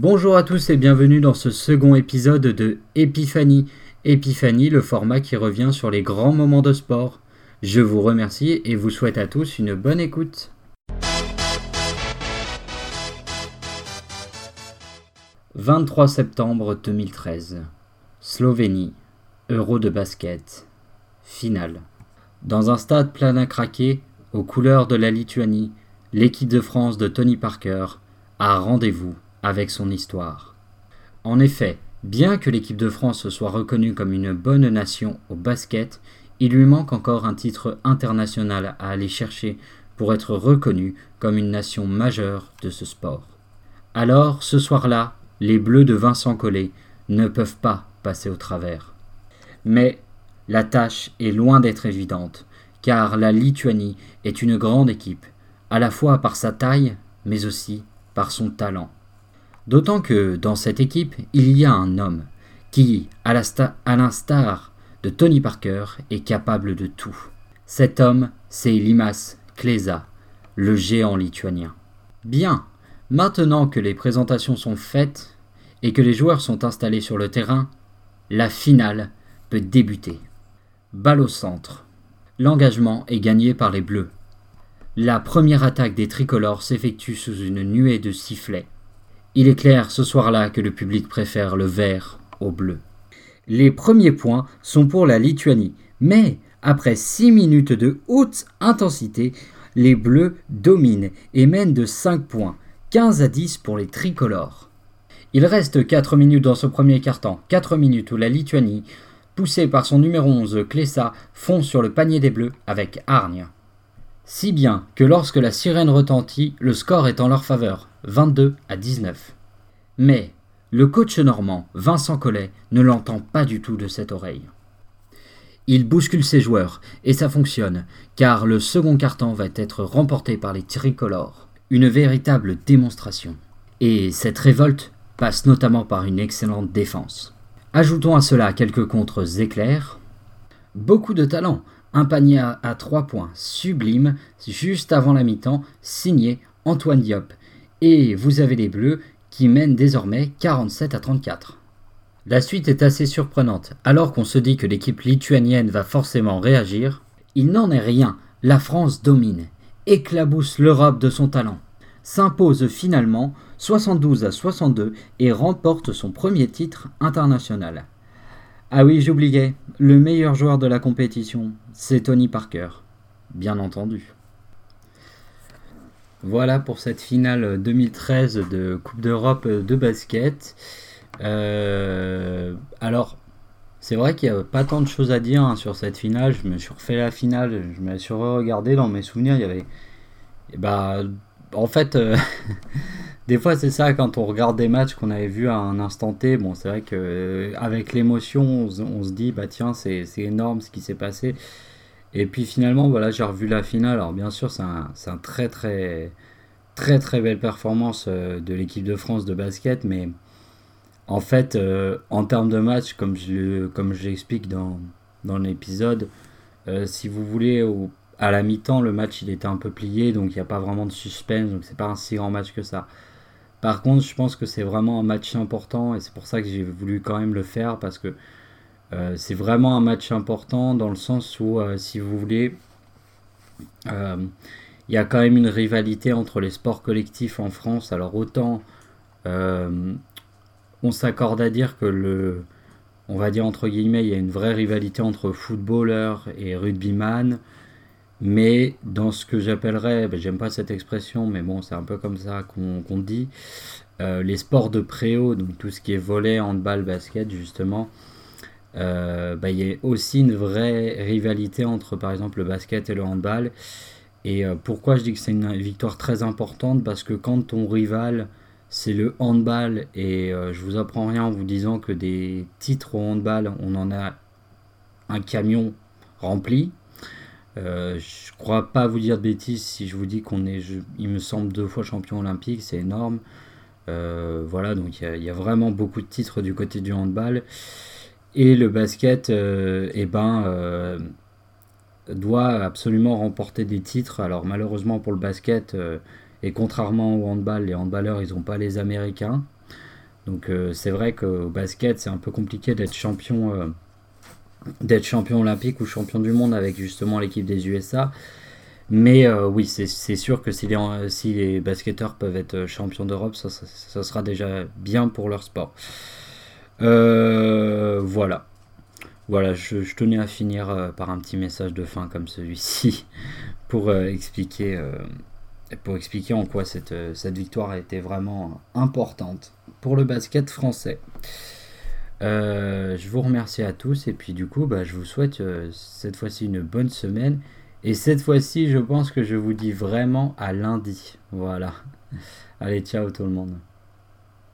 Bonjour à tous et bienvenue dans ce second épisode de Épiphanie. Épiphanie, le format qui revient sur les grands moments de sport. Je vous remercie et vous souhaite à tous une bonne écoute. « 23 septembre 2013. Slovénie. Euro de basket. Finale. Dans un stade plein à craquer, aux couleurs de la Lituanie, l'équipe de France de Tony Parker a rendez-vous avec son histoire. En effet, bien que l'équipe de France soit reconnue comme une bonne nation au basket, il lui manque encore un titre international à aller chercher pour être reconnue comme une nation majeure de ce sport. Alors, ce soir-là, les Bleus de Vincent Collet ne peuvent pas passer au travers. Mais la tâche est loin d'être évidente, car la Lituanie est une grande équipe, à la fois par sa taille, mais aussi par son talent. D'autant que dans cette équipe, il y a un homme qui, à l'instar de Tony Parker, est capable de tout. Cet homme, c'est Limas Klesa, le géant lituanien. Bien, maintenant que les présentations sont faites et que les joueurs sont installés sur le terrain, la finale peut débuter. Balle au centre. L'engagement est gagné par les Bleus. La première attaque des tricolores s'effectue sous une nuée de sifflets. Il est clair ce soir-là que le public préfère le vert au bleu. Les premiers points sont pour la Lituanie, mais après 6 minutes de haute intensité, les Bleus dominent et mènent de 5 points, 15 à 10 pour les tricolores. Il reste 4 minutes dans ce premier quart-temps, 4 minutes où la Lituanie, poussée par son numéro 11 Klesa, fond sur le panier des Bleus avec hargne. Si bien que lorsque la sirène retentit, le score est en leur faveur, 22 à 19. Mais le coach normand, Vincent Collet, ne l'entend pas du tout de cette oreille. Il bouscule ses joueurs, et ça fonctionne, car le second carton va être remporté par les tricolores. Une véritable démonstration. Et cette révolte passe notamment par une excellente défense. Ajoutons à cela quelques contres éclairs. Beaucoup de talent, un panier à 3 points sublime juste avant la mi-temps, signé Antoine Diop. Et vous avez les Bleus qui mènent désormais 47 à 34. La suite est assez surprenante. Alors qu'on se dit que l'équipe lituanienne va forcément réagir, il n'en est rien. La France domine, éclabousse l'Europe de son talent, s'impose finalement 72 à 62 et remporte son premier titre international. Ah oui, j'oubliais, le meilleur joueur de la compétition, c'est Tony Parker, bien entendu. Voilà pour cette finale 2013 de Coupe d'Europe de basket. Euh, alors, c'est vrai qu'il n'y a pas tant de choses à dire hein, sur cette finale. Je me suis refait la finale, je me suis regardé dans mes souvenirs. Il y avait. bah, en fait, euh, des fois, c'est ça, quand on regarde des matchs qu'on avait vus à un instant T, bon, c'est vrai que euh, l'émotion, on, se dit, bah tiens, c'est énorme ce qui s'est passé. Et puis finalement, voilà, j'ai revu la finale. Alors bien sûr, c'est un, très très très très belle performance euh, de l'équipe de France de basket, mais en fait, euh, en termes de match, comme je, comme j'explique dans, dans l'épisode, si vous voulez, à la mi-temps, le match il était un peu plié, donc il n'y a pas vraiment de suspense, donc c'est pas un si grand match que ça. Par contre, je pense que c'est vraiment un match important. Et c'est pour ça que j'ai voulu quand même le faire. Parce que euh, c'est vraiment un match important dans le sens où, euh, si vous voulez, euh, il y a quand même une rivalité entre les sports collectifs en France. Alors autant on s'accorde à dire que le, on va dire entre guillemets, il y a une vraie rivalité entre footballeurs et rugbyman. Mais dans ce que j'appellerais, ben, j'aime pas cette expression, mais bon, c'est un peu comme ça qu'on dit, euh, les sports de préau, donc tout ce qui est volet, handball, basket, justement, euh, ben, il y a aussi une vraie rivalité entre, par exemple, le basket et le handball. Et euh, pourquoi je dis que c'est une victoire très importante? Parce que quand ton rival, c'est le handball, et je vous apprends rien en vous disant que des titres au handball, on en a un camion rempli. Euh, je crois pas vous dire de bêtises si je vous dis qu'on est, il me semble, deux fois champion olympique, c'est énorme. Euh, voilà, donc il y, a vraiment beaucoup de titres du côté du handball. Et le basket, euh, eh ben, doit absolument remporter des titres. Alors malheureusement pour le basket, et contrairement au handball, les handballeurs, ils n'ont pas les Américains. Donc c'est vrai qu'au basket, c'est un peu compliqué d'être champion, d'être champion olympique ou champion du monde avec justement l'équipe des USA. Mais oui, c'est sûr que si les, basketteurs peuvent être champions d'Europe, ça, sera déjà bien pour leur sport. Voilà. Voilà, je, tenais à finir euh, par un petit message de fin comme celui-ci pour, euh, expliquer, euh, pour expliquer en quoi cette, cette victoire a été vraiment importante pour le basket français. je vous remercie à tous et puis du coup bah, je vous souhaite cette fois-ci une bonne semaine et cette fois-ci je pense que je vous dis vraiment à lundi. Voilà. Allez, ciao tout le monde.